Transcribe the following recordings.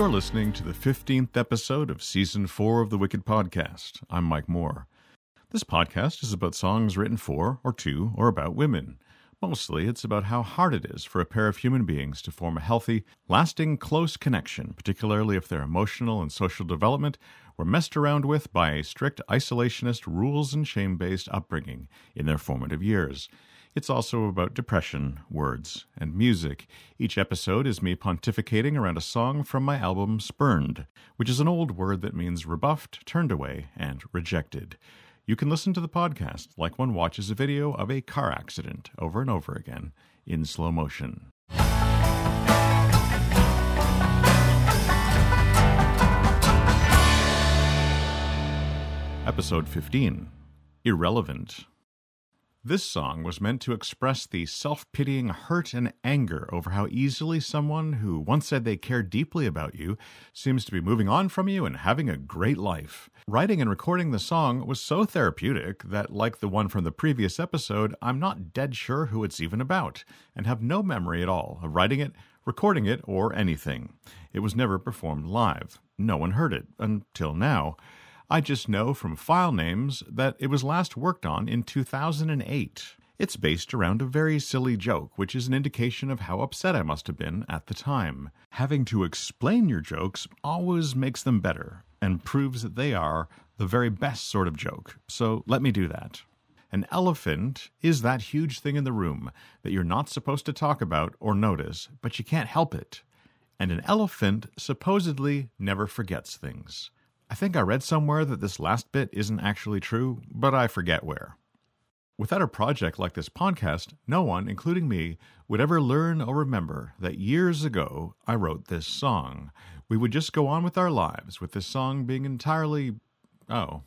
You're listening to the 15th episode of Season 4 of the Wicked Podcast. I'm Mike Moore. This podcast is about songs written for, or to, or about women. Mostly, it's about how hard it is for a pair of human beings to form a healthy, lasting, close connection, particularly if their emotional and social development were messed around with by a strict isolationist, rules and shame based upbringing in their formative years. It's also about depression, words, and music. Each episode is me pontificating around a song from my album Spurned, which is an old word that means rebuffed, turned away, and rejected. You can listen to the podcast like one watches a video of a car accident over and over again in slow motion. Episode 15 Irrelevant. This song was meant to express the self pitying hurt and anger over how easily someone who once said they cared deeply about you seems to be moving on from you and having a great life. Writing and recording the song was so therapeutic that, like the one from the previous episode, I'm not dead sure who it's even about, and have no memory at all of writing it, recording it, or anything. It was never performed live. No one heard it until now. I just know from file names that it was last worked on in 2008. It's based around a very silly joke, which is an indication of how upset I must have been at the time. Having to explain your jokes always makes them better and proves that they are the very best sort of joke. So let me do that. An elephant is that huge thing in the room that you're not supposed to talk about or notice, but you can't help it. And an elephant supposedly never forgets things. I think I read somewhere that this last bit isn't actually true, but I forget where. Without a project like this podcast, no one, including me, would ever learn or remember that years ago I wrote this song. We would just go on with our lives, with this song being entirely. oh.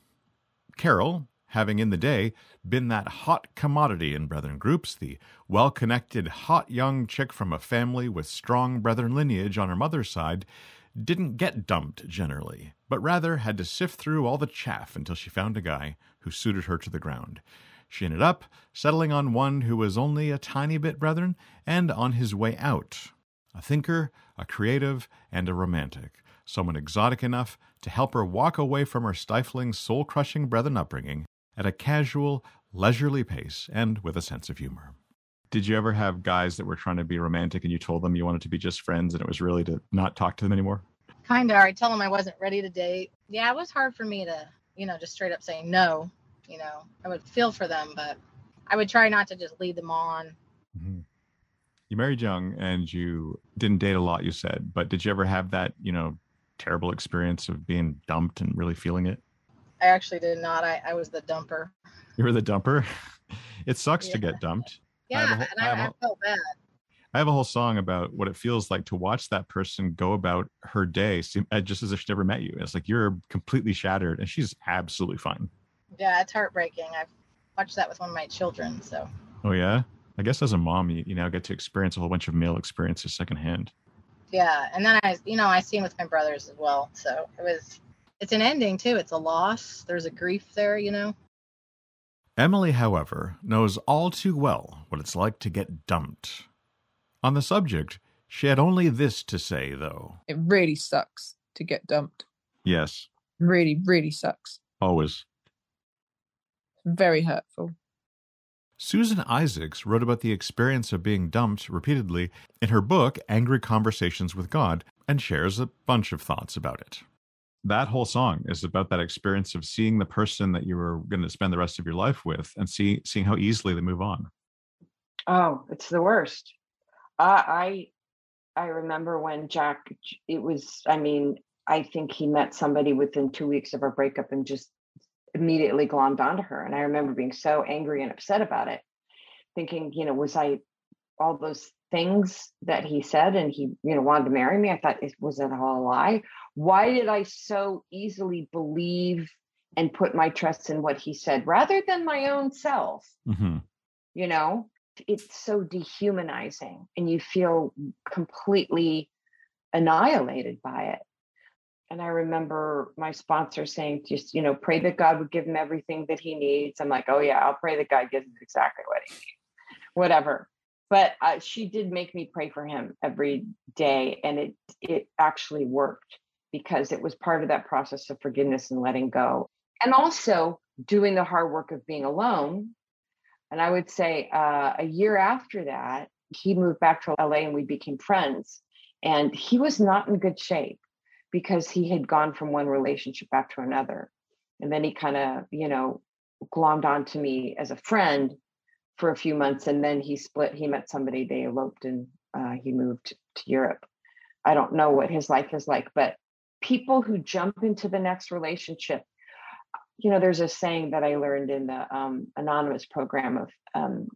Carol, having in the day been that hot commodity in Brethren groups, the well connected, hot young chick from a family with strong Brethren lineage on her mother's side, didn't get dumped generally, but rather had to sift through all the chaff until she found a guy who suited her to the ground. She ended up settling on one who was only a tiny bit brethren and on his way out. A thinker, a creative, and a romantic. Someone exotic enough to help her walk away from her stifling, soul crushing brethren upbringing at a casual, leisurely pace and with a sense of humor. Did you ever have guys that were trying to be romantic and you told them you wanted to be just friends and it was really to not talk to them anymore? Kind of. I tell them I wasn't ready to date. Yeah, it was hard for me to, you know, just straight up say no. You know, I would feel for them, but I would try not to just lead them on. Mm-hmm. You married young and you didn't date a lot, you said, but did you ever have that, you know, terrible experience of being dumped and really feeling it? I actually did not. I, I was the dumper. You were the dumper? It sucks yeah. to get dumped. Yeah, I whole, and I, I, I felt bad. I have a whole song about what it feels like to watch that person go about her day uh, just as if she never met you. It's like you're completely shattered and she's absolutely fine. Yeah, it's heartbreaking. I've watched that with one of my children. So. Oh yeah, I guess as a mom, you, you now get to experience a whole bunch of male experiences secondhand. Yeah, and then I, you know, I seen with my brothers as well. So it was, it's an ending too. It's a loss. There's a grief there, you know. Emily, however, knows all too well what it's like to get dumped. On the subject, she had only this to say, though. It really sucks to get dumped. Yes. Really, really sucks. Always. Very hurtful. Susan Isaacs wrote about the experience of being dumped repeatedly in her book, Angry Conversations with God, and shares a bunch of thoughts about it that whole song is about that experience of seeing the person that you were going to spend the rest of your life with and see seeing how easily they move on. Oh it's the worst. Uh, i i remember when jack it was i mean i think he met somebody within two weeks of our breakup and just immediately glommed onto her and i remember being so angry and upset about it thinking you know was i all those things that he said and he you know wanted to marry me i thought it was that all a lie? Why did i so easily believe and put my trust in what he said rather than my own self? Mm-hmm. you know? It's so dehumanizing and you feel completely annihilated by it. And i remember my sponsor saying just you know pray that god would give him everything that he needs. I'm like oh yeah i'll pray that god gives him exactly what he needs. Whatever but uh, she did make me pray for him every day and it it actually worked because it was part of that process of forgiveness and letting go. And also doing the hard work of being alone. And i would say uh, a year after that he moved back to la and we became friends. And he was not in good shape because he had gone from one relationship back to another. And then he kind of you know glommed onto me as a friend for a few months and then he split he met somebody they eloped and uh, he moved to europe. I don't know what his life is like but people who jump into the next relationship you know there's a saying that i learned in the um, anonymous program of um,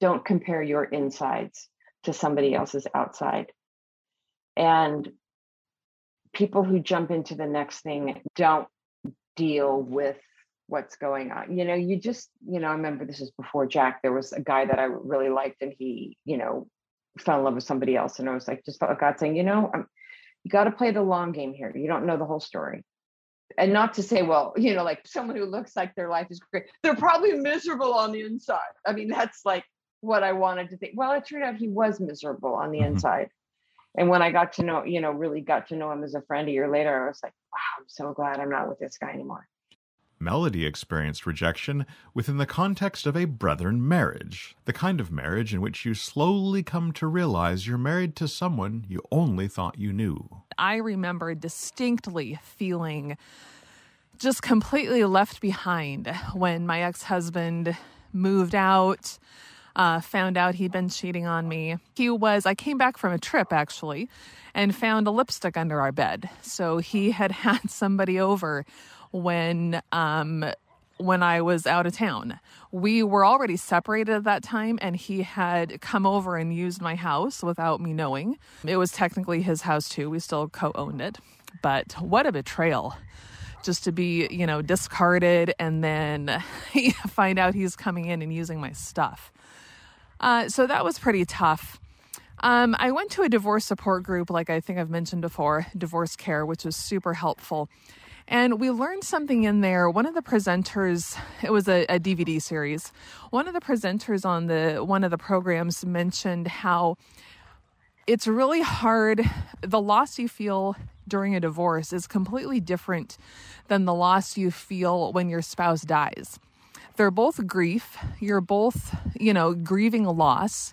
don't compare your insides to somebody else's outside. And people who jump into the next thing don't deal with what's going on. You know, you just, you know, I remember this is before Jack. There was a guy that I really liked, and he, you know, fell in love with somebody else. And I was like, just felt like God saying, you know, I'm, you got to play the long game here. You don't know the whole story. And not to say, well, you know, like someone who looks like their life is great, they're probably miserable on the inside. I mean, that's like what I wanted to think. Well, it turned out he was miserable on the mm-hmm. inside. And when I got to know, you know, really got to know him as a friend a year later, I was like, wow, I'm so glad I'm not with this guy anymore. Melody experienced rejection within the context of a brethren marriage, the kind of marriage in which you slowly come to realize you're married to someone you only thought you knew. I remember distinctly feeling just completely left behind when my ex husband moved out. Uh, found out he'd been cheating on me. He was, I came back from a trip actually and found a lipstick under our bed. So he had had somebody over when um, when I was out of town. We were already separated at that time, and he had come over and used my house without me knowing. It was technically his house too. We still co owned it. But what a betrayal. Just to be, you know, discarded and then find out he's coming in and using my stuff. Uh, so that was pretty tough. Um, I went to a divorce support group, like I think I've mentioned before, Divorce Care, which was super helpful. And we learned something in there. One of the presenters, it was a, a, DVD series. One of the presenters on the one of the programs mentioned how it's really hard. The loss you feel during a divorce is completely different than the loss you feel when your spouse dies. They're both grief. You're both, you know, grieving a loss.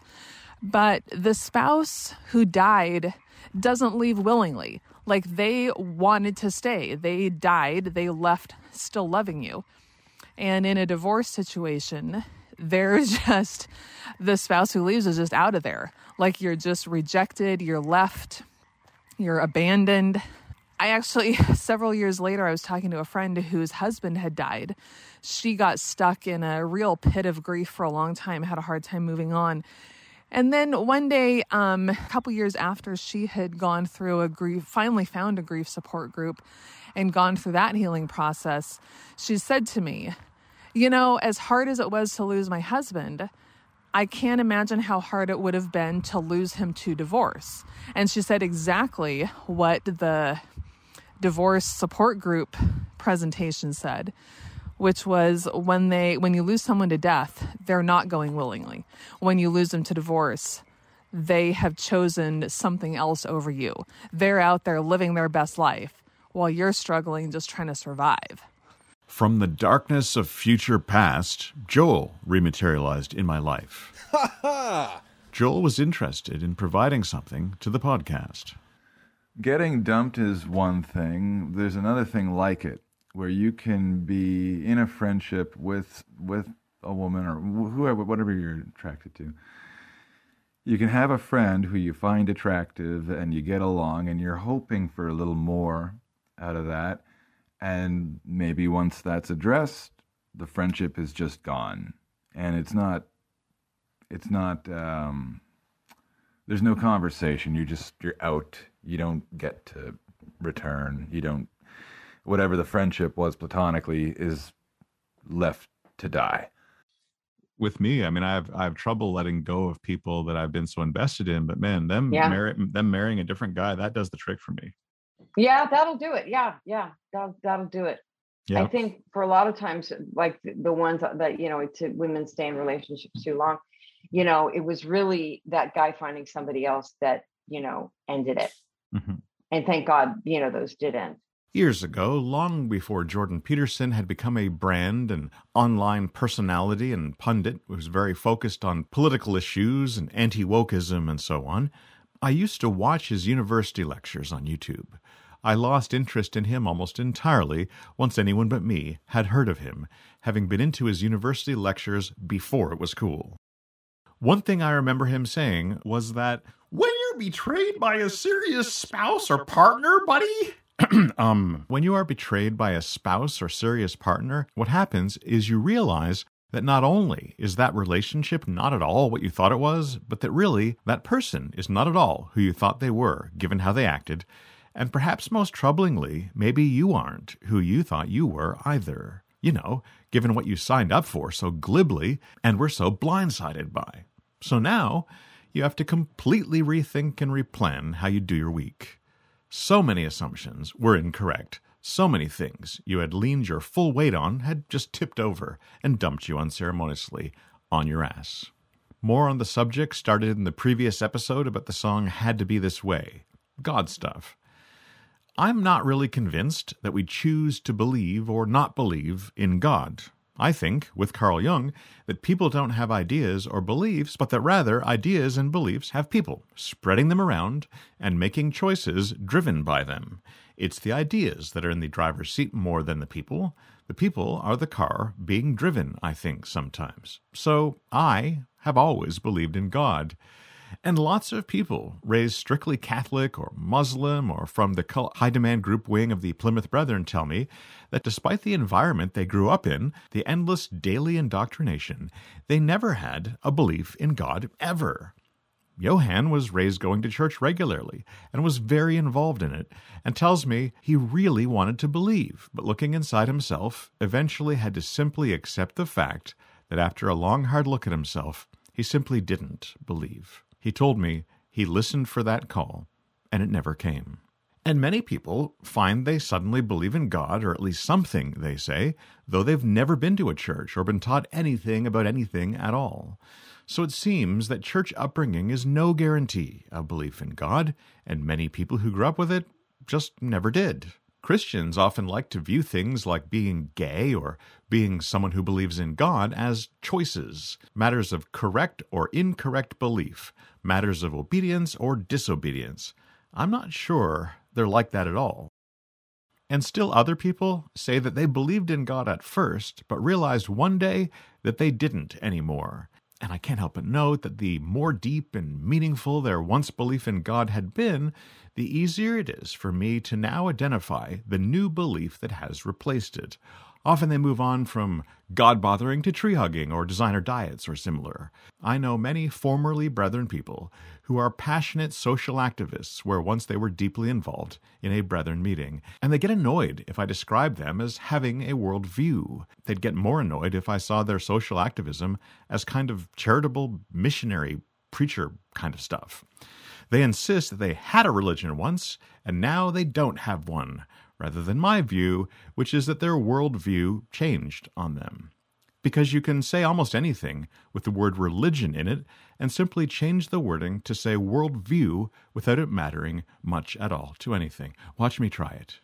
But the spouse who died doesn't leave willingly. Like they wanted to stay. They died. They left still loving you. And in a divorce situation, there's just the spouse who leaves is just out of there. Like you're just rejected, you're left, you're abandoned. I actually, several years later, I was talking to a friend whose husband had died. She got stuck in a real pit of grief for a long time, had a hard time moving on. And then one day, um, a couple years after she had gone through a grief, finally found a grief support group and gone through that healing process, she said to me, You know, as hard as it was to lose my husband, I can't imagine how hard it would have been to lose him to divorce. And she said exactly what the divorce support group presentation said which was when they when you lose someone to death, they're not going willingly. When you lose them to divorce, they have chosen something else over you. They're out there living their best life while you're struggling just trying to survive. From the darkness of future past, Joel rematerialized in my life. Joel was interested in providing something to the podcast. Getting dumped is one thing. There's another thing like it where you can be in a friendship with with a woman or whoever whatever you're attracted to. You can have a friend who you find attractive and you get along and you're hoping for a little more out of that. And maybe once that's addressed the friendship is just gone. And it's not it's not um, there's no conversation. You just you're out. You don't get to return. You don't whatever the friendship was platonically is left to die. With me, I mean, I have I have trouble letting go of people that I've been so invested in. But man, them yeah. marry, them marrying a different guy that does the trick for me. Yeah, that'll do it. Yeah, yeah, that'll that'll do it. Yeah. I think for a lot of times, like the ones that you know, to women stay in relationships too long, you know, it was really that guy finding somebody else that, you know, ended it. Mhm. And thank God, you know, those did end. Years ago, long before Jordan Peterson had become a brand and online personality and pundit who was very focused on political issues and anti wokeism and so on, I used to watch his university lectures on YouTube. I lost interest in him almost entirely once anyone but me had heard of him, having been into his university lectures before it was cool. One thing I remember him saying was that when you're betrayed by a serious spouse or partner, buddy, um, when you are betrayed by a spouse or serious partner, what happens is you realize that not only is that relationship not at all what you thought it was, but that really that person is not at all who you thought they were, given how they acted. And perhaps most troublingly, maybe you aren't who you thought you were either. You know, given what you signed up for so glibly and were so blindsided by. So now you have to completely rethink and replan how you do your week. So many assumptions were incorrect. So many things you had leaned your full weight on had just tipped over and dumped you unceremoniously on your ass. More on the subject started in the previous episode about the song Had to Be This Way. God stuff. I'm not really convinced that we choose to believe or not believe in God. I think, with Carl Jung, that people don't have ideas or beliefs, but that rather ideas and beliefs have people, spreading them around and making choices driven by them. It's the ideas that are in the driver's seat more than the people. The people are the car being driven, I think, sometimes. So I have always believed in God. And lots of people raised strictly Catholic or Muslim or from the high demand group wing of the Plymouth Brethren tell me that despite the environment they grew up in, the endless daily indoctrination, they never had a belief in God ever. Johann was raised going to church regularly and was very involved in it, and tells me he really wanted to believe, but looking inside himself, eventually had to simply accept the fact that after a long, hard look at himself, he simply didn't believe. He told me he listened for that call, and it never came. And many people find they suddenly believe in God, or at least something, they say, though they've never been to a church or been taught anything about anything at all. So it seems that church upbringing is no guarantee of belief in God, and many people who grew up with it just never did. Christians often like to view things like being gay or being someone who believes in God as choices, matters of correct or incorrect belief, matters of obedience or disobedience. I'm not sure they're like that at all. And still, other people say that they believed in God at first, but realized one day that they didn't anymore. And I can't help but note that the more deep and meaningful their once belief in God had been, the easier it is for me to now identify the new belief that has replaced it. Often they move on from God bothering to tree hugging or designer diets or similar. I know many formerly brethren people who are passionate social activists where once they were deeply involved in a brethren meeting, and they get annoyed if I describe them as having a world view. They'd get more annoyed if I saw their social activism as kind of charitable missionary preacher kind of stuff. They insist that they had a religion once, and now they don't have one rather than my view, which is that their worldview changed on them. Because you can say almost anything with the word religion in it and simply change the wording to say worldview without it mattering much at all to anything. Watch me try it.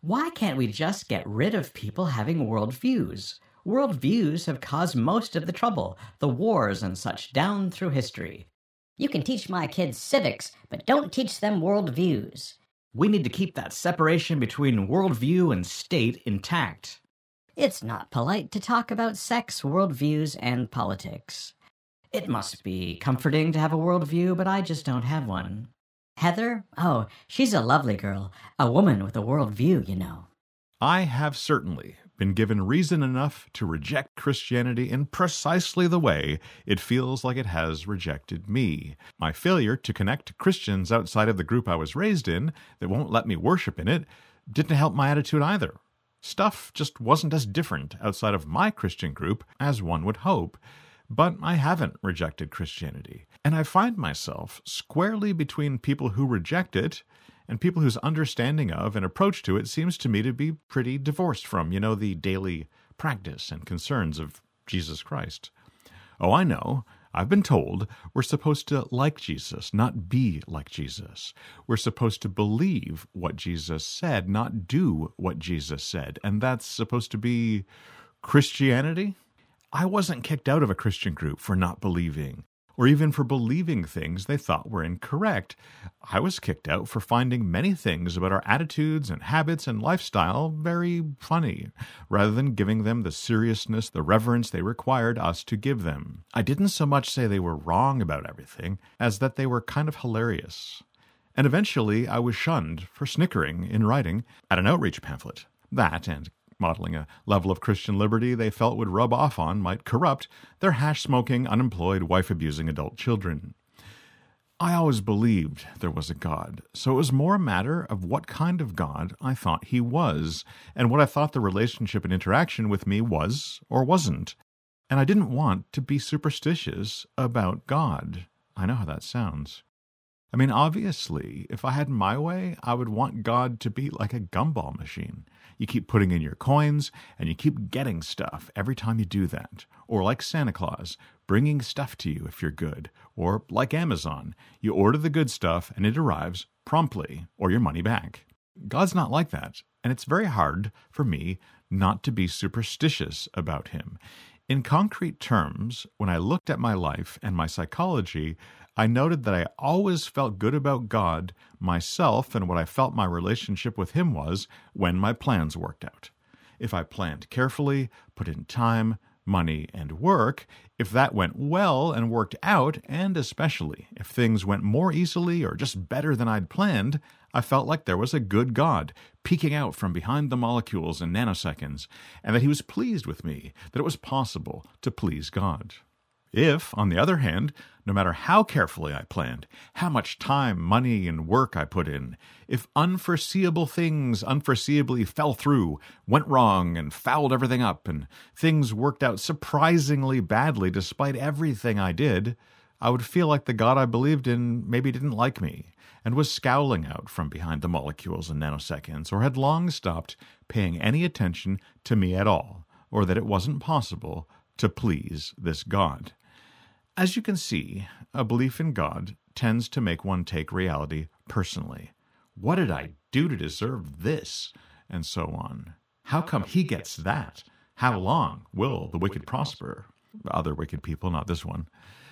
Why can't we just get rid of people having worldviews? Worldviews have caused most of the trouble, the wars and such, down through history. You can teach my kids civics, but don't teach them worldviews. We need to keep that separation between worldview and state intact. It's not polite to talk about sex, worldviews, and politics. It must be comforting to have a worldview, but I just don't have one. Heather? Oh, she's a lovely girl. A woman with a worldview, you know. I have certainly been given reason enough to reject Christianity in precisely the way it feels like it has rejected me. My failure to connect to Christians outside of the group I was raised in that won't let me worship in it didn't help my attitude either. Stuff just wasn't as different outside of my Christian group as one would hope. But I haven't rejected Christianity, and I find myself squarely between people who reject it and people whose understanding of and approach to it seems to me to be pretty divorced from, you know, the daily practice and concerns of Jesus Christ. Oh, I know. I've been told we're supposed to like Jesus, not be like Jesus. We're supposed to believe what Jesus said, not do what Jesus said. And that's supposed to be Christianity? I wasn't kicked out of a Christian group for not believing or even for believing things they thought were incorrect. I was kicked out for finding many things about our attitudes and habits and lifestyle very funny, rather than giving them the seriousness, the reverence they required us to give them. I didn't so much say they were wrong about everything as that they were kind of hilarious. And eventually I was shunned for snickering in writing at an outreach pamphlet. That and modeling a level of Christian liberty they felt would rub off on might corrupt their hash smoking, unemployed, wife abusing adult children. I always believed there was a God, so it was more a matter of what kind of God I thought he was, and what I thought the relationship and interaction with me was or wasn't. And I didn't want to be superstitious about God. I know how that sounds. I mean, obviously, if I had my way, I would want God to be like a gumball machine. You keep putting in your coins and you keep getting stuff every time you do that. Or like Santa Claus, bringing stuff to you if you're good. Or like Amazon, you order the good stuff and it arrives promptly or your money back. God's not like that, and it's very hard for me not to be superstitious about Him. In concrete terms, when I looked at my life and my psychology, I noted that I always felt good about God, myself, and what I felt my relationship with Him was when my plans worked out. If I planned carefully, put in time, money, and work, if that went well and worked out, and especially if things went more easily or just better than I'd planned, I felt like there was a good God peeking out from behind the molecules in nanoseconds, and that He was pleased with me, that it was possible to please God. If, on the other hand, no matter how carefully I planned, how much time, money, and work I put in, if unforeseeable things unforeseeably fell through, went wrong, and fouled everything up, and things worked out surprisingly badly despite everything I did, I would feel like the God I believed in maybe didn't like me and was scowling out from behind the molecules and nanoseconds, or had long stopped paying any attention to me at all, or that it wasn't possible to please this God. As you can see, a belief in God tends to make one take reality personally. What did I do to deserve this? And so on. How come he gets that? How long will the wicked prosper? Other wicked people, not this one.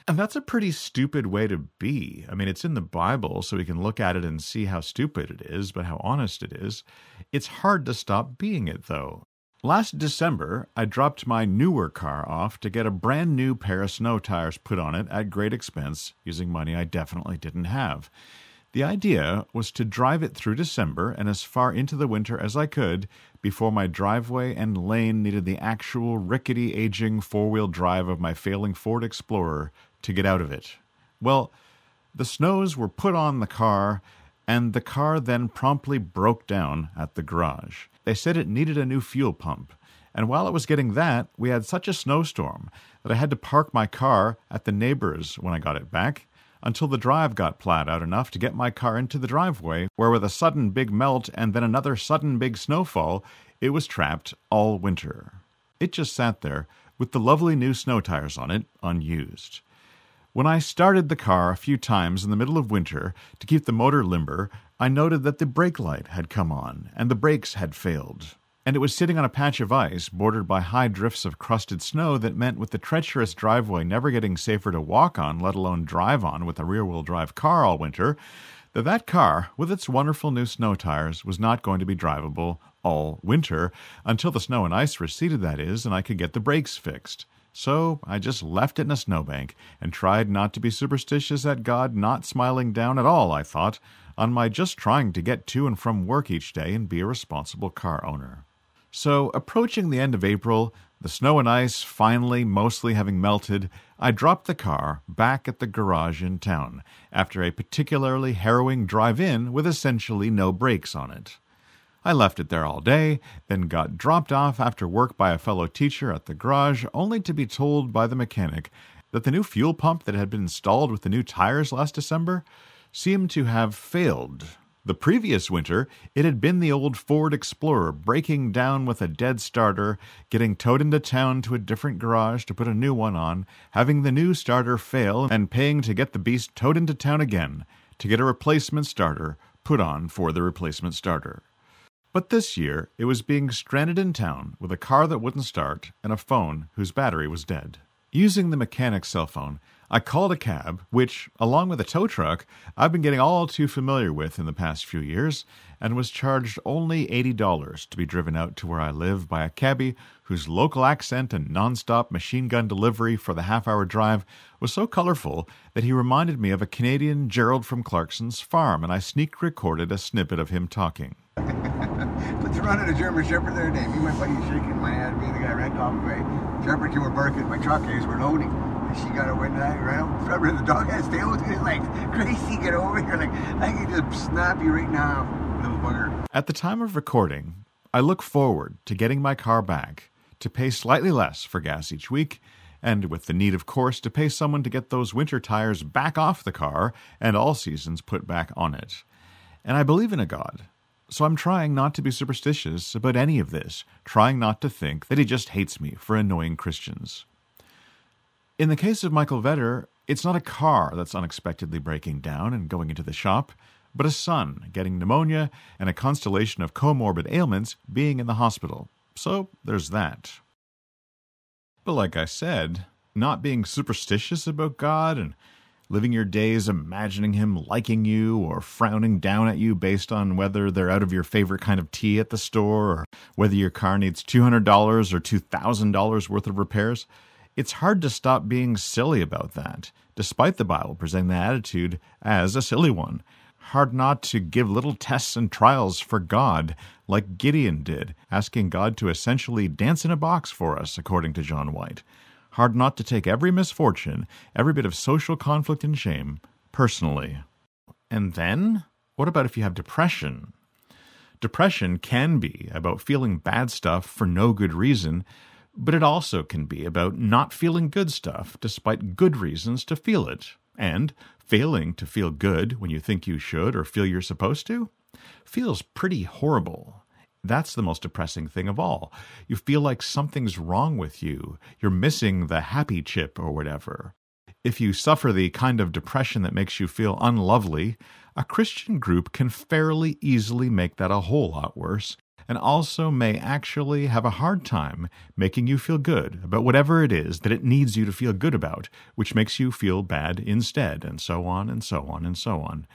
And that's a pretty stupid way to be. I mean, it's in the Bible, so we can look at it and see how stupid it is, but how honest it is. It's hard to stop being it, though. Last December, I dropped my newer car off to get a brand new pair of snow tires put on it at great expense using money I definitely didn't have. The idea was to drive it through December and as far into the winter as I could before my driveway and lane needed the actual rickety, aging four wheel drive of my failing Ford Explorer to get out of it. Well, the snows were put on the car, and the car then promptly broke down at the garage. They said it needed a new fuel pump. And while it was getting that, we had such a snowstorm that I had to park my car at the neighbor's when I got it back until the drive got plowed out enough to get my car into the driveway, where with a sudden big melt and then another sudden big snowfall, it was trapped all winter. It just sat there with the lovely new snow tires on it, unused. When I started the car a few times in the middle of winter to keep the motor limber, I noted that the brake light had come on and the brakes had failed. And it was sitting on a patch of ice bordered by high drifts of crusted snow that meant, with the treacherous driveway never getting safer to walk on, let alone drive on with a rear wheel drive car all winter, that that car, with its wonderful new snow tires, was not going to be drivable all winter until the snow and ice receded, that is, and I could get the brakes fixed. So I just left it in a snowbank and tried not to be superstitious at God not smiling down at all, I thought, on my just trying to get to and from work each day and be a responsible car owner. So, approaching the end of April, the snow and ice finally mostly having melted, I dropped the car back at the garage in town after a particularly harrowing drive in with essentially no brakes on it. I left it there all day, then got dropped off after work by a fellow teacher at the garage, only to be told by the mechanic that the new fuel pump that had been installed with the new tires last December seemed to have failed The previous winter, it had been the old Ford Explorer breaking down with a dead starter, getting towed into town to a different garage to put a new one on, having the new starter fail, and paying to get the beast towed into town again to get a replacement starter put on for the replacement starter. But this year, it was being stranded in town with a car that wouldn't start and a phone whose battery was dead. Using the mechanic's cell phone, I called a cab, which, along with a tow truck, I've been getting all too familiar with in the past few years, and was charged only $80 to be driven out to where I live by a cabbie whose local accent and nonstop machine gun delivery for the half hour drive was so colorful that he reminded me of a Canadian Gerald from Clarkson's farm, and I sneak recorded a snippet of him talking. What's running a German Shepherd there, Dave? Me and my buddy shaking my head, me and the guy ran off away. Shepherd, you were barking. My truck is, we're loading. She got a wind that right out. The dog has tail between his legs. Gracie, get over here. Like, I can just snap you right now, little bugger. At the time of recording, I look forward to getting my car back, to pay slightly less for gas each week, and with the need, of course, to pay someone to get those winter tires back off the car and all seasons put back on it. And I believe in a God. So I'm trying not to be superstitious about any of this, trying not to think that he just hates me for annoying Christians. In the case of Michael Vetter, it's not a car that's unexpectedly breaking down and going into the shop, but a son getting pneumonia and a constellation of comorbid ailments being in the hospital. So there's that. But like I said, not being superstitious about God and living your days imagining him liking you or frowning down at you based on whether they're out of your favorite kind of tea at the store or whether your car needs $200 or $2,000 worth of repairs, it's hard to stop being silly about that, despite the Bible presenting that attitude as a silly one. Hard not to give little tests and trials for God, like Gideon did, asking God to essentially dance in a box for us, according to John White hard not to take every misfortune, every bit of social conflict and shame, personally. And then, what about if you have depression? Depression can be about feeling bad stuff for no good reason, but it also can be about not feeling good stuff despite good reasons to feel it, and failing to feel good when you think you should or feel you're supposed to feels pretty horrible. That's the most depressing thing of all. You feel like something's wrong with you. You're missing the happy chip or whatever. If you suffer the kind of depression that makes you feel unlovely, a Christian group can fairly easily make that a whole lot worse, and also may actually have a hard time making you feel good about whatever it is that it needs you to feel good about, which makes you feel bad instead, and so on and so on and so on.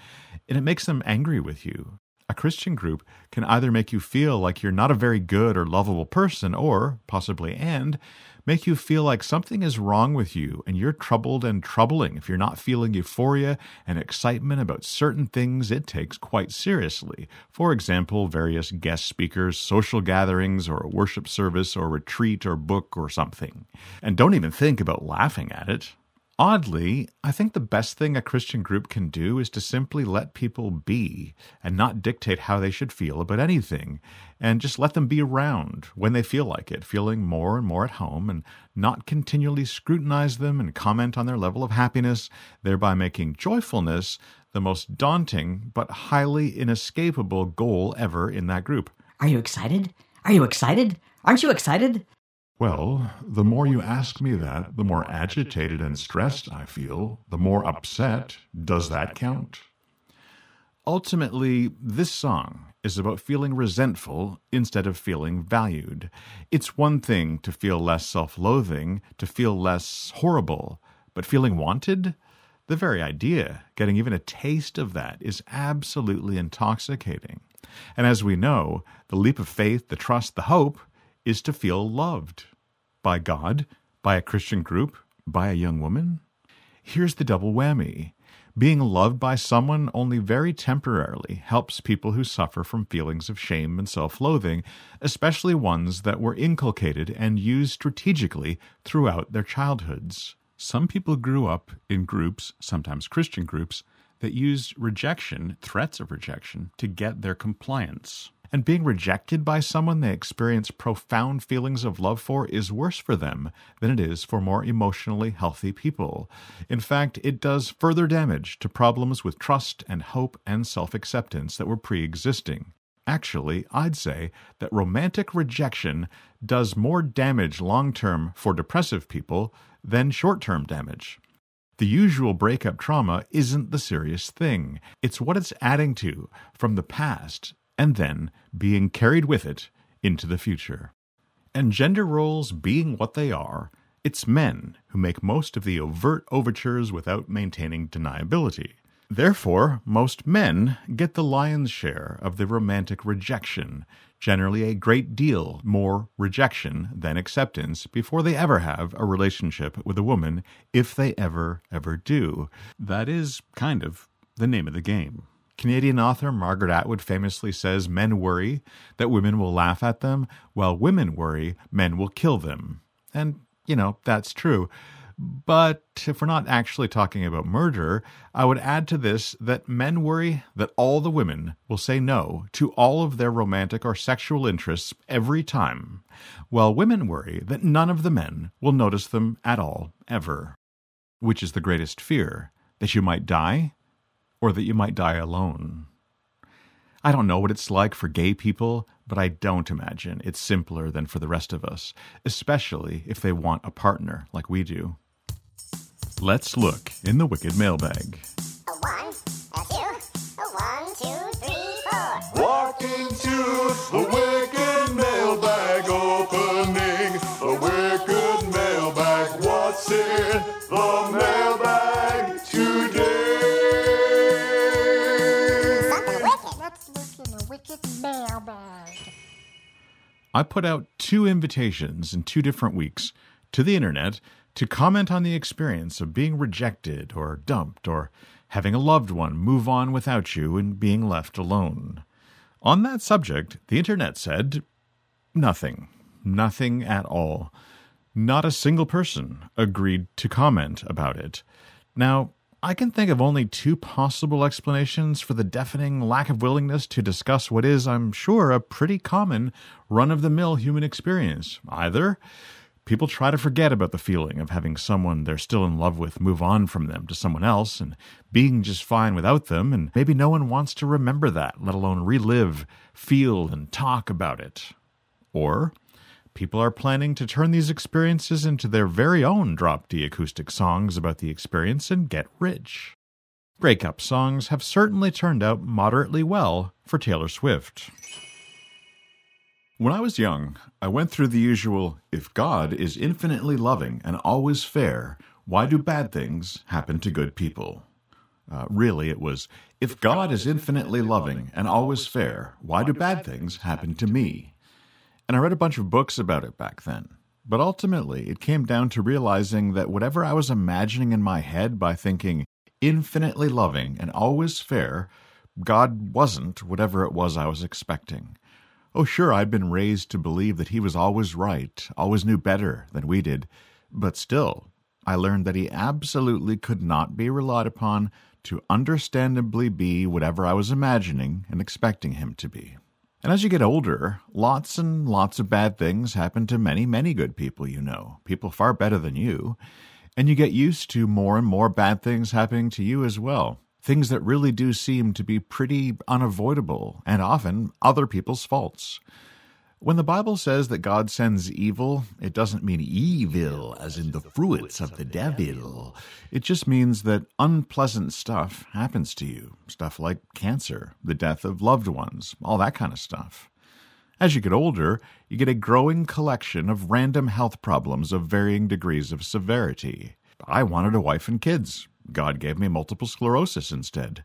And it makes them angry with you. A Christian group can either make you feel like you're not a very good or lovable person, or, possibly and, make you feel like something is wrong with you and you're troubled and troubling if you're not feeling euphoria and excitement about certain things it takes quite seriously. For example, various guest speakers, social gatherings, or a worship service, or retreat, or book, or something. And don't even think about laughing at it. Oddly, I think the best thing a Christian group can do is to simply let people be and not dictate how they should feel about anything, and just let them be around when they feel like it, feeling more and more at home, and not continually scrutinize them and comment on their level of happiness, thereby making joyfulness the most daunting but highly inescapable goal ever in that group. Are you excited? Are you excited? Aren't you excited? Well, the more you ask me that, the more agitated and stressed I feel, the more upset. Does that count? Ultimately, this song is about feeling resentful instead of feeling valued. It's one thing to feel less self loathing, to feel less horrible, but feeling wanted? The very idea, getting even a taste of that, is absolutely intoxicating. And as we know, the leap of faith, the trust, the hope is to feel loved by God, by a Christian group, by a young woman. Here's the double whammy. Being loved by someone only very temporarily helps people who suffer from feelings of shame and self loathing, especially ones that were inculcated and used strategically throughout their childhoods. Some people grew up in groups, sometimes Christian groups, that used rejection, threats of rejection, to get their compliance. And being rejected by someone they experience profound feelings of love for is worse for them than it is for more emotionally healthy people. In fact, it does further damage to problems with trust and hope and self acceptance that were pre existing. Actually, I'd say that romantic rejection does more damage long term for depressive people than short term damage. The usual breakup trauma isn't the serious thing. It's what it's adding to from the past and then being carried with it into the future. And gender roles being what they are, it's men who make most of the overt overtures without maintaining deniability. Therefore, most men get the lion's share of the romantic rejection, generally a great deal more rejection than acceptance before they ever have a relationship with a woman, if they ever, ever do. That is kind of the name of the game. Canadian author Margaret Atwood famously says men worry that women will laugh at them, while women worry men will kill them. And, you know, that's true. But if we're not actually talking about murder, I would add to this that men worry that all the women will say no to all of their romantic or sexual interests every time, while women worry that none of the men will notice them at all, ever. Which is the greatest fear? That you might die? Or that you might die alone? I don't know what it's like for gay people, but I don't imagine it's simpler than for the rest of us, especially if they want a partner like we do. Let's look in the Wicked mailbag. I put out two invitations in two different weeks to the internet to comment on the experience of being rejected or dumped or having a loved one move on without you and being left alone. On that subject, the internet said nothing. Nothing at all. Not a single person agreed to comment about it. Now, I can think of only two possible explanations for the deafening lack of willingness to discuss what is, I'm sure, a pretty common run of the mill human experience. Either people try to forget about the feeling of having someone they're still in love with move on from them to someone else and being just fine without them, and maybe no one wants to remember that, let alone relive, feel, and talk about it. Or people are planning to turn these experiences into their very own drop D acoustic songs about the experience and get rich. Breakup songs have certainly turned out moderately well for Taylor Swift. When I was young, I went through the usual if God is infinitely loving and always fair, why do bad things happen to good people? Uh, really, it was if God is infinitely loving and always fair, why do bad things happen to me? And I read a bunch of books about it back then. But ultimately, it came down to realizing that whatever I was imagining in my head by thinking infinitely loving and always fair, God wasn't whatever it was I was expecting. Oh, sure, I'd been raised to believe that he was always right, always knew better than we did, but still, I learned that he absolutely could not be relied upon to understandably be whatever I was imagining and expecting him to be. And as you get older, lots and lots of bad things happen to many, many good people you know, people far better than you, and you get used to more and more bad things happening to you as well. Things that really do seem to be pretty unavoidable and often other people's faults. When the Bible says that God sends evil, it doesn't mean evil as in the fruits of the devil. It just means that unpleasant stuff happens to you. Stuff like cancer, the death of loved ones, all that kind of stuff. As you get older, you get a growing collection of random health problems of varying degrees of severity. I wanted a wife and kids. God gave me multiple sclerosis instead.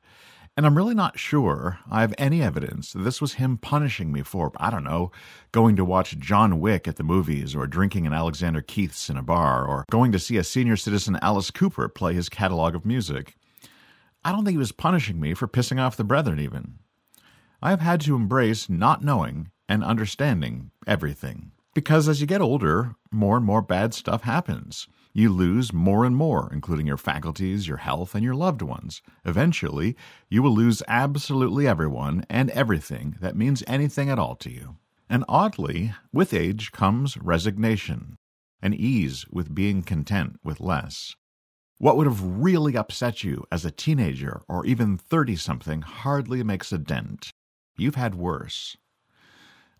And I'm really not sure I have any evidence that this was him punishing me for, I don't know, going to watch John Wick at the movies, or drinking an Alexander Keith's in a bar, or going to see a senior citizen Alice Cooper play his catalog of music. I don't think he was punishing me for pissing off the brethren, even. I have had to embrace not knowing and understanding everything. Because as you get older, more and more bad stuff happens. You lose more and more, including your faculties, your health, and your loved ones. Eventually, you will lose absolutely everyone and everything that means anything at all to you. And oddly, with age comes resignation, an ease with being content with less. What would have really upset you as a teenager or even 30 something hardly makes a dent. You've had worse.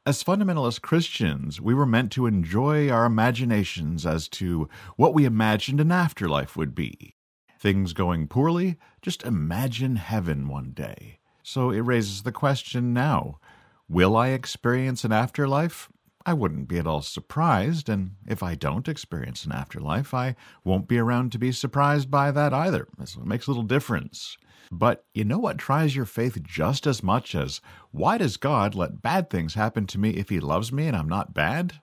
As fundamentalist Christians, we were meant to enjoy our imaginations as to what we imagined an afterlife would be. Things going poorly, just imagine heaven one day. So it raises the question now will I experience an afterlife? I wouldn't be at all surprised, and if I don't experience an afterlife, I won't be around to be surprised by that either. It makes little difference. But you know what tries your faith just as much as why does God let bad things happen to me if He loves me and I'm not bad?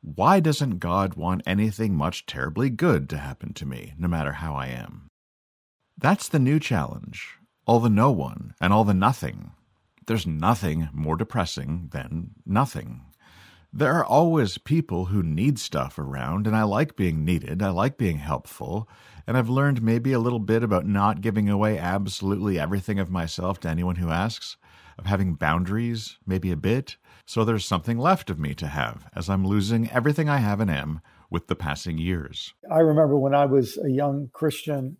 Why doesn't God want anything much terribly good to happen to me, no matter how I am? That's the new challenge all the no one and all the nothing. There's nothing more depressing than nothing. There are always people who need stuff around, and I like being needed. I like being helpful. And I've learned maybe a little bit about not giving away absolutely everything of myself to anyone who asks, of having boundaries, maybe a bit. So there's something left of me to have as I'm losing everything I have and am with the passing years. I remember when I was a young Christian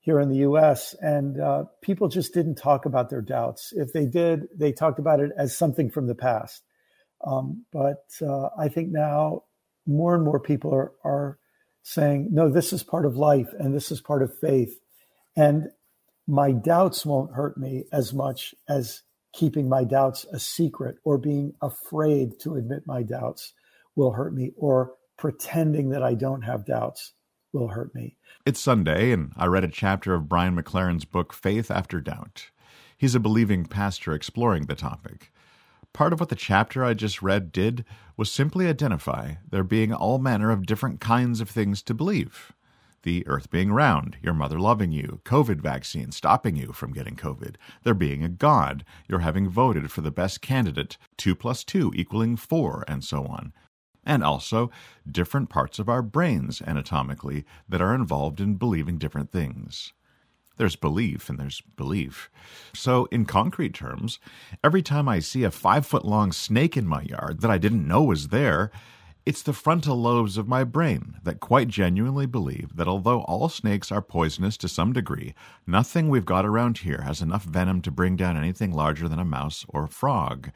here in the US, and uh, people just didn't talk about their doubts. If they did, they talked about it as something from the past. Um, but uh, I think now more and more people are, are saying, no, this is part of life and this is part of faith. And my doubts won't hurt me as much as keeping my doubts a secret or being afraid to admit my doubts will hurt me or pretending that I don't have doubts will hurt me. It's Sunday, and I read a chapter of Brian McLaren's book, Faith After Doubt. He's a believing pastor exploring the topic. Part of what the chapter I just read did was simply identify there being all manner of different kinds of things to believe. The earth being round, your mother loving you, COVID vaccine stopping you from getting COVID, there being a God, your having voted for the best candidate, 2 plus 2 equaling 4, and so on. And also different parts of our brains anatomically that are involved in believing different things. There's belief and there's belief. So, in concrete terms, every time I see a five foot long snake in my yard that I didn't know was there, it's the frontal lobes of my brain that quite genuinely believe that although all snakes are poisonous to some degree, nothing we've got around here has enough venom to bring down anything larger than a mouse or a frog.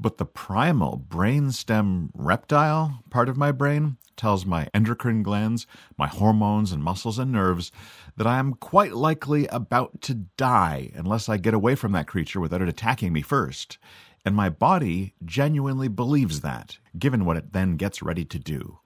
But the primal brainstem reptile part of my brain tells my endocrine glands, my hormones and muscles and nerves that I am quite likely about to die unless I get away from that creature without it attacking me first. And my body genuinely believes that, given what it then gets ready to do.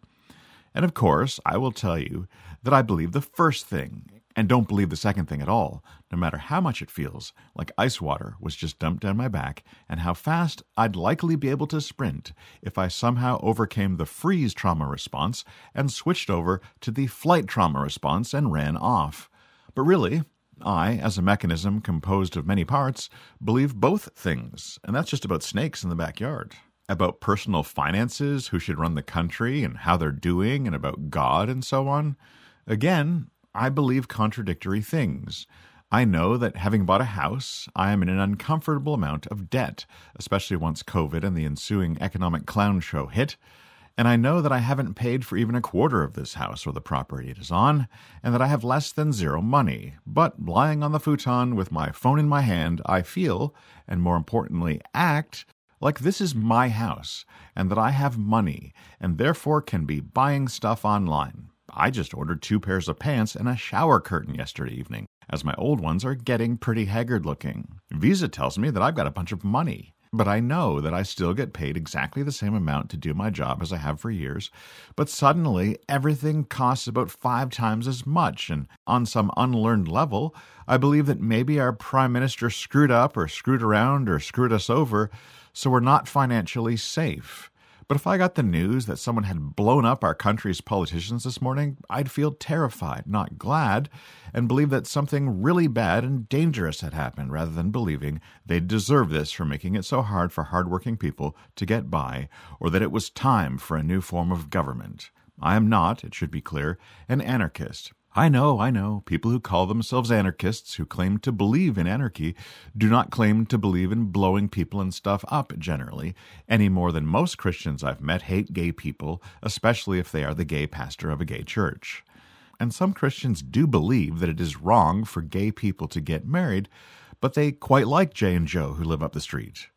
And of course, I will tell you that I believe the first thing and don't believe the second thing at all, no matter how much it feels like ice water was just dumped down my back, and how fast I'd likely be able to sprint if I somehow overcame the freeze trauma response and switched over to the flight trauma response and ran off. But really, I, as a mechanism composed of many parts, believe both things, and that's just about snakes in the backyard. About personal finances, who should run the country, and how they're doing, and about God and so on. Again, I believe contradictory things. I know that having bought a house, I am in an uncomfortable amount of debt, especially once COVID and the ensuing economic clown show hit. And I know that I haven't paid for even a quarter of this house or the property it is on, and that I have less than zero money. But lying on the futon with my phone in my hand, I feel, and more importantly, act, like this is my house, and that I have money, and therefore can be buying stuff online. I just ordered two pairs of pants and a shower curtain yesterday evening, as my old ones are getting pretty haggard looking. Visa tells me that I've got a bunch of money, but I know that I still get paid exactly the same amount to do my job as I have for years. But suddenly, everything costs about five times as much, and on some unlearned level, I believe that maybe our Prime Minister screwed up or screwed around or screwed us over, so we're not financially safe. But if I got the news that someone had blown up our country's politicians this morning, I'd feel terrified, not glad, and believe that something really bad and dangerous had happened rather than believing they'd deserve this for making it so hard for hardworking people to get by or that it was time for a new form of government. I am not, it should be clear, an anarchist. I know, I know. People who call themselves anarchists, who claim to believe in anarchy, do not claim to believe in blowing people and stuff up generally, any more than most Christians I've met hate gay people, especially if they are the gay pastor of a gay church. And some Christians do believe that it is wrong for gay people to get married, but they quite like Jay and Joe who live up the street.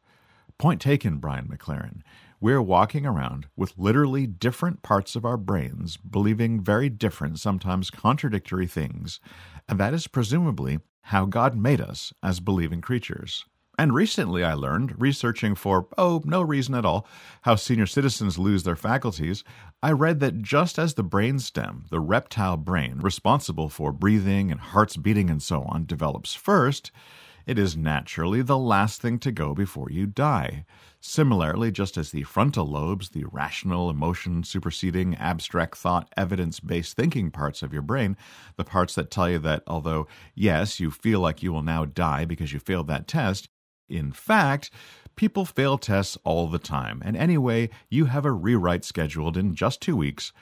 Point taken, Brian McLaren we're walking around with literally different parts of our brains believing very different, sometimes contradictory things, and that is presumably how God made us as believing creatures. And recently I learned, researching for, oh, no reason at all, how senior citizens lose their faculties, I read that just as the brainstem, the reptile brain responsible for breathing and hearts beating and so on, develops first, it is naturally the last thing to go before you die. Similarly, just as the frontal lobes, the rational, emotion superseding, abstract thought, evidence based thinking parts of your brain, the parts that tell you that although, yes, you feel like you will now die because you failed that test, in fact, people fail tests all the time, and anyway, you have a rewrite scheduled in just two weeks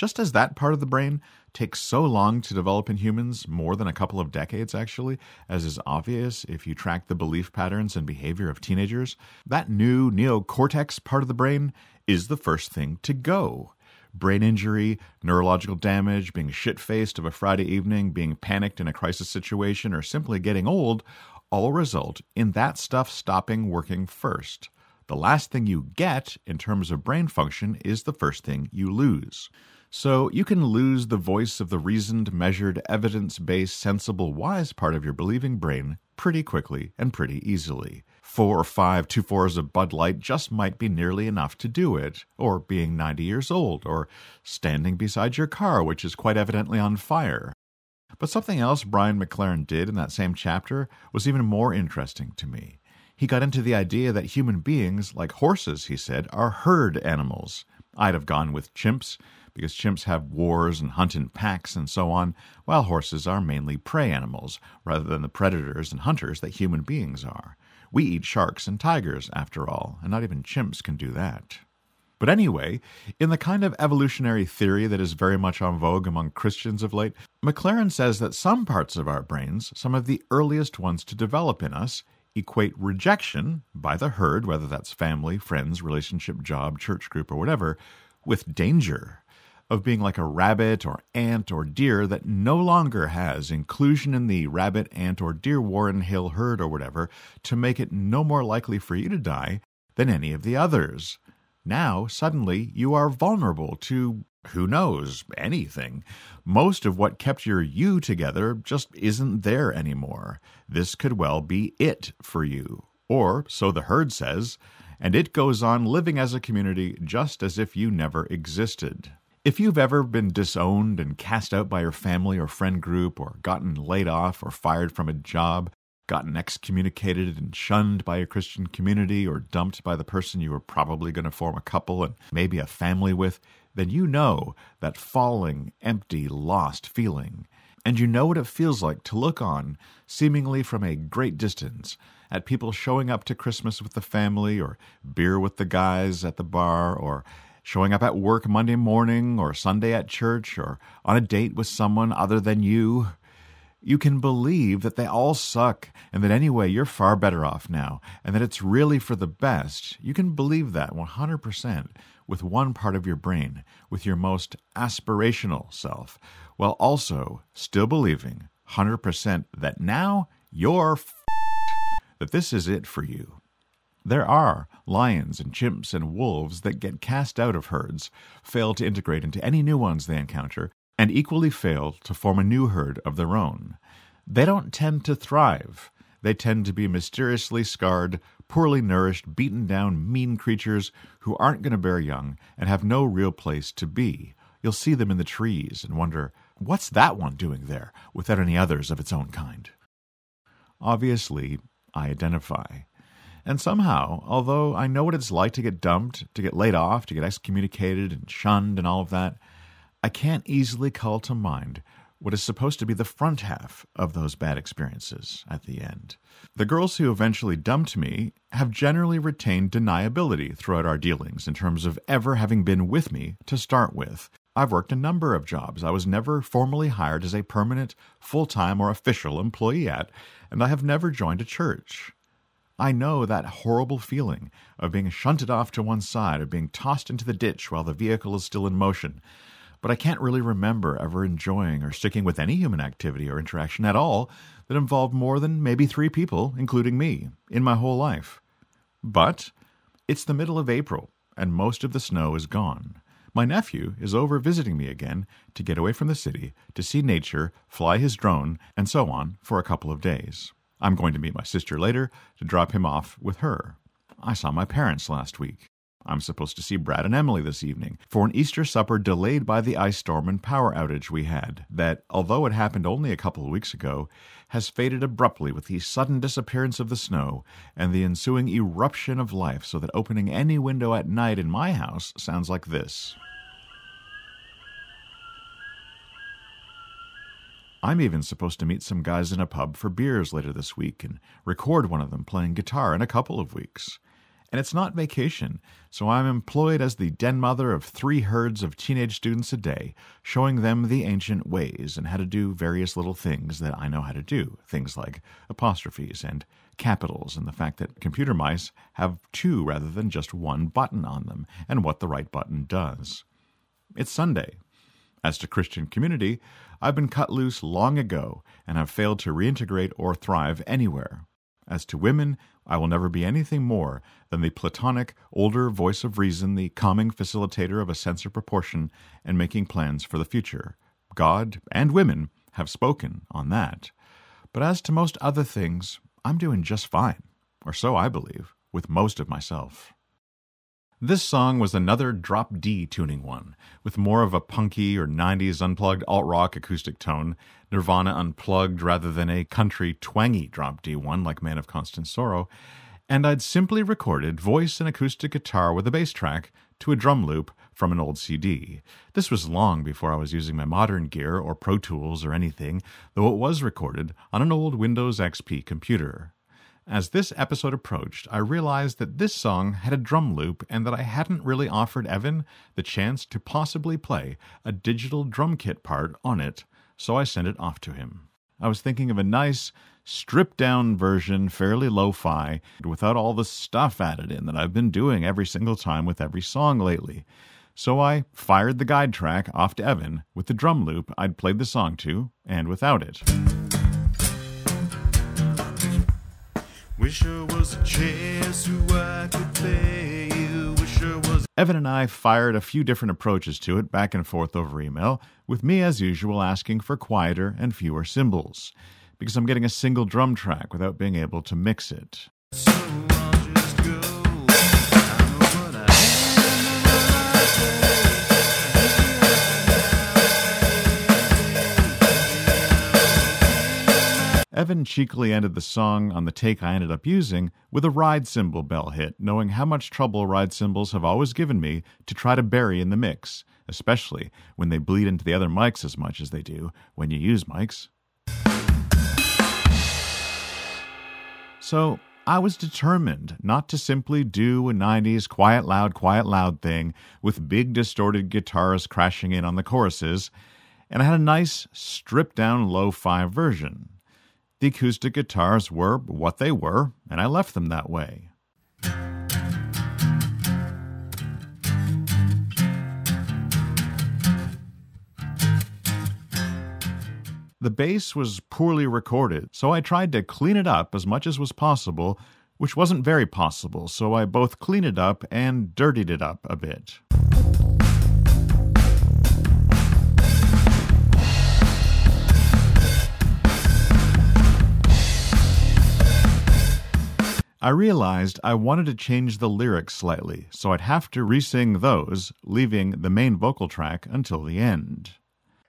just as that part of the brain takes so long to develop in humans, more than a couple of decades actually, as is obvious if you track the belief patterns and behavior of teenagers, that new neocortex part of the brain is the first thing to go. Brain injury, neurological damage, being shit faced of a Friday evening, being panicked in a crisis situation, or simply getting old all result in that stuff stopping working first. The last thing you get in terms of brain function is the first thing you lose. So you can lose the voice of the reasoned, measured, evidence based, sensible, wise part of your believing brain pretty quickly and pretty easily. Four or five two fours of Bud Light just might be nearly enough to do it, or being 90 years old, or standing beside your car, which is quite evidently on fire. But something else Brian McLaren did in that same chapter was even more interesting to me. He got into the idea that human beings, like horses, he said, are herd animals. I'd have gone with chimps, because chimps have wars and hunt in packs and so on, while horses are mainly prey animals, rather than the predators and hunters that human beings are. We eat sharks and tigers, after all, and not even chimps can do that. But anyway, in the kind of evolutionary theory that is very much en vogue among Christians of late, McLaren says that some parts of our brains, some of the earliest ones to develop in us, equate rejection by the herd, whether that's family, friends, relationship, job, church group, or whatever, with danger of being like a rabbit or ant or deer that no longer has inclusion in the rabbit, ant, or deer Warren Hill herd or whatever to make it no more likely for you to die than any of the others. Now, suddenly, you are vulnerable to who knows, anything. Most of what kept your you together just isn't there anymore. This could well be it for you. Or, so the herd says, and it goes on living as a community just as if you never existed. If you've ever been disowned and cast out by your family or friend group, or gotten laid off or fired from a job, gotten excommunicated and shunned by a Christian community, or dumped by the person you were probably going to form a couple and maybe a family with, then you know that falling, empty, lost feeling. And you know what it feels like to look on, seemingly from a great distance, at people showing up to Christmas with the family, or beer with the guys at the bar, or showing up at work Monday morning or Sunday at church or on a date with someone other than you. You can believe that they all suck and that anyway you're far better off now and that it's really for the best. You can believe that 100% with one part of your brain, with your most aspirational self, while also still believing 100% that now you're f- that this is it for you. There are lions and chimps and wolves that get cast out of herds, fail to integrate into any new ones they encounter, and equally fail to form a new herd of their own. They don't tend to thrive. They tend to be mysteriously scarred, poorly nourished, beaten down, mean creatures who aren't going to bear young and have no real place to be. You'll see them in the trees and wonder, what's that one doing there without any others of its own kind? Obviously, I identify. And somehow, although I know what it's like to get dumped, to get laid off, to get excommunicated and shunned and all of that, I can't easily call to mind what is supposed to be the front half of those bad experiences at the end. The girls who eventually dumped me have generally retained deniability throughout our dealings in terms of ever having been with me to start with. I've worked a number of jobs I was never formally hired as a permanent, full time, or official employee at, and I have never joined a church. I know that horrible feeling of being shunted off to one side, of being tossed into the ditch while the vehicle is still in motion but I can't really remember ever enjoying or sticking with any human activity or interaction at all that involved more than maybe three people, including me, in my whole life. But it's the middle of April, and most of the snow is gone. My nephew is over visiting me again to get away from the city, to see nature, fly his drone, and so on for a couple of days. I'm going to meet my sister later to drop him off with her. I saw my parents last week. I'm supposed to see Brad and Emily this evening for an Easter supper delayed by the ice storm and power outage we had, that, although it happened only a couple of weeks ago, has faded abruptly with the sudden disappearance of the snow and the ensuing eruption of life, so that opening any window at night in my house sounds like this. I'm even supposed to meet some guys in a pub for beers later this week and record one of them playing guitar in a couple of weeks and it's not vacation, so I'm employed as the den mother of three herds of teenage students a day, showing them the ancient ways and how to do various little things that I know how to do, things like apostrophes and capitals, and the fact that computer mice have two rather than just one button on them, and what the right button does. It's Sunday. As to Christian community, I've been cut loose long ago and have failed to reintegrate or thrive anywhere. As to women, I will never be anything more than the platonic, older voice of reason, the calming facilitator of a sense of proportion and making plans for the future. God and women have spoken on that. But as to most other things, I'm doing just fine, or so I believe, with most of myself. This song was another drop D tuning one, with more of a punky or 90s unplugged alt rock acoustic tone, Nirvana unplugged rather than a country twangy drop D one like Man of Constant Sorrow, and I'd simply recorded voice and acoustic guitar with a bass track to a drum loop from an old CD. This was long before I was using my modern gear or Pro Tools or anything, though it was recorded on an old Windows XP computer. As this episode approached, I realized that this song had a drum loop and that I hadn't really offered Evan the chance to possibly play a digital drum kit part on it, so I sent it off to him. I was thinking of a nice, stripped down version, fairly lo fi, without all the stuff added in that I've been doing every single time with every song lately. So I fired the guide track off to Evan with the drum loop I'd played the song to, and without it. Wish there was a chance who I could play you. Wish there was. Evan and I fired a few different approaches to it back and forth over email, with me as usual asking for quieter and fewer cymbals, because I'm getting a single drum track without being able to mix it. So Evan cheekily ended the song on the take I ended up using with a ride cymbal bell hit, knowing how much trouble ride cymbals have always given me to try to bury in the mix, especially when they bleed into the other mics as much as they do when you use mics. So I was determined not to simply do a 90s quiet loud, quiet loud thing with big distorted guitars crashing in on the choruses, and I had a nice stripped down lo fi version. The acoustic guitars were what they were, and I left them that way. The bass was poorly recorded, so I tried to clean it up as much as was possible, which wasn't very possible, so I both cleaned it up and dirtied it up a bit. I realized I wanted to change the lyrics slightly, so I'd have to re-sing those, leaving the main vocal track until the end.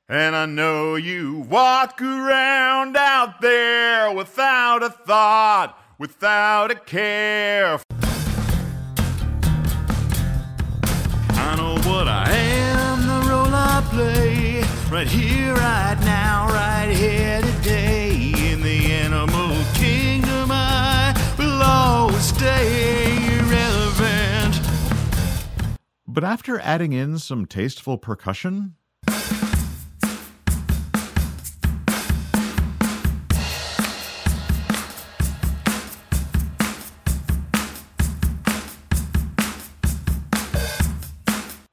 And I know you walk around out there without a thought, without a care. I know what I am, the role I play, right here, right now, right here But after adding in some tasteful percussion,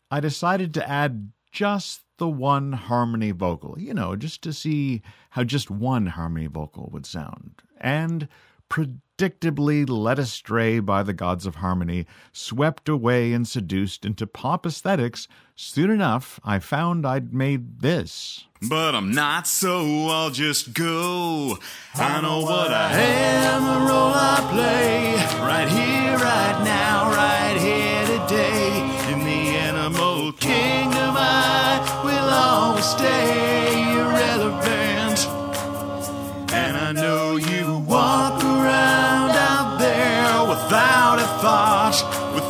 I decided to add just the one harmony vocal, you know, just to see how just one harmony vocal would sound. And predictably led astray by the gods of harmony, swept away and seduced into pop aesthetics, soon enough I found I'd made this. But I'm not, so I'll just go. I know what I am, the role I play. Right here, right now, right here today. In the animal kingdom, I will always stay irrelevant. And I know you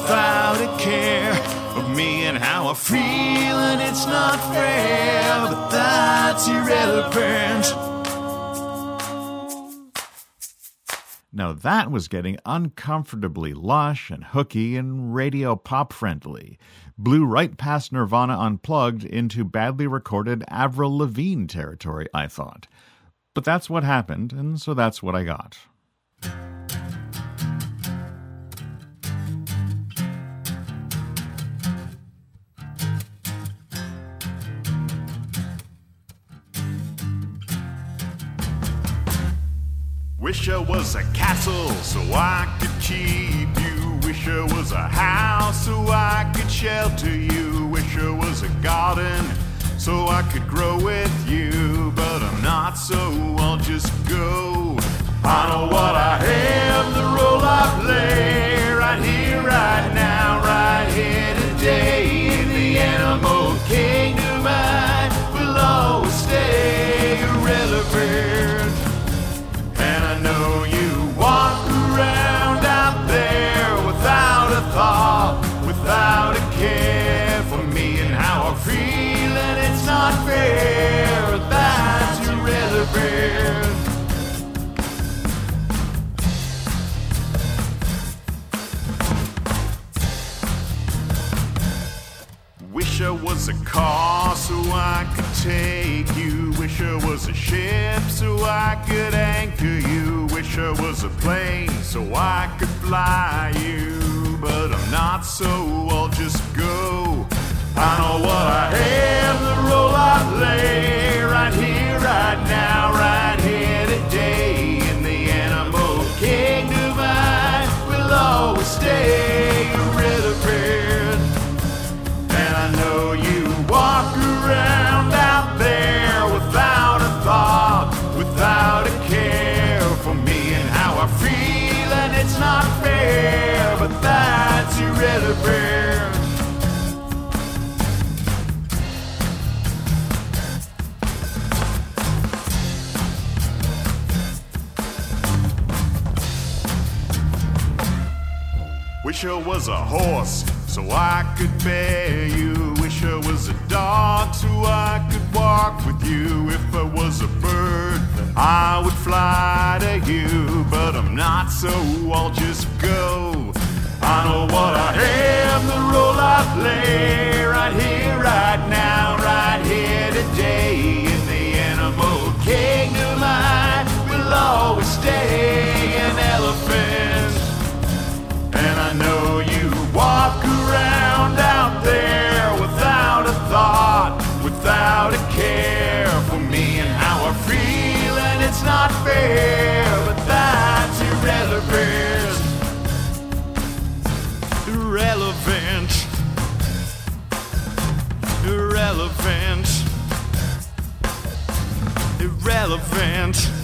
without a care of me and how I feel, and it's not fair, but that's irrelevant. Now that was getting uncomfortably lush and hooky and radio pop friendly. Blew right past Nirvana Unplugged into badly recorded Avril Lavigne territory, I thought. But that's what happened, and so that's what I got. Wish I was a castle so I could keep you. Wish I was a house so I could shelter you. Wish I was a garden so I could grow with you. But I'm not, so I'll just go. I know what I am, the role I play. Right here, right now, right here today. In the animal kingdom, I will always stay irrelevant. Car so I could take you. Wish I was a ship so I could anchor you. Wish I was a plane so I could fly you. But I'm not, so I'll just go. I know what I am, the role I play. Right here, right now, right here today. In the animal kingdom, I will always stay Wish I was a horse so I could bear you. Wish I was a dog so I could walk with you. If I was a bird, I would fly to you. But I'm not, so I'll just go. I know what I am, the role I play. Right here, right now, right here today. In the animal kingdom, I will always stay an elephant. Know you walk around out there without a thought, without a care for me and how I feel, and it's not fair, but that's irrelevant. Irrelevant. Irrelevant. Irrelevant.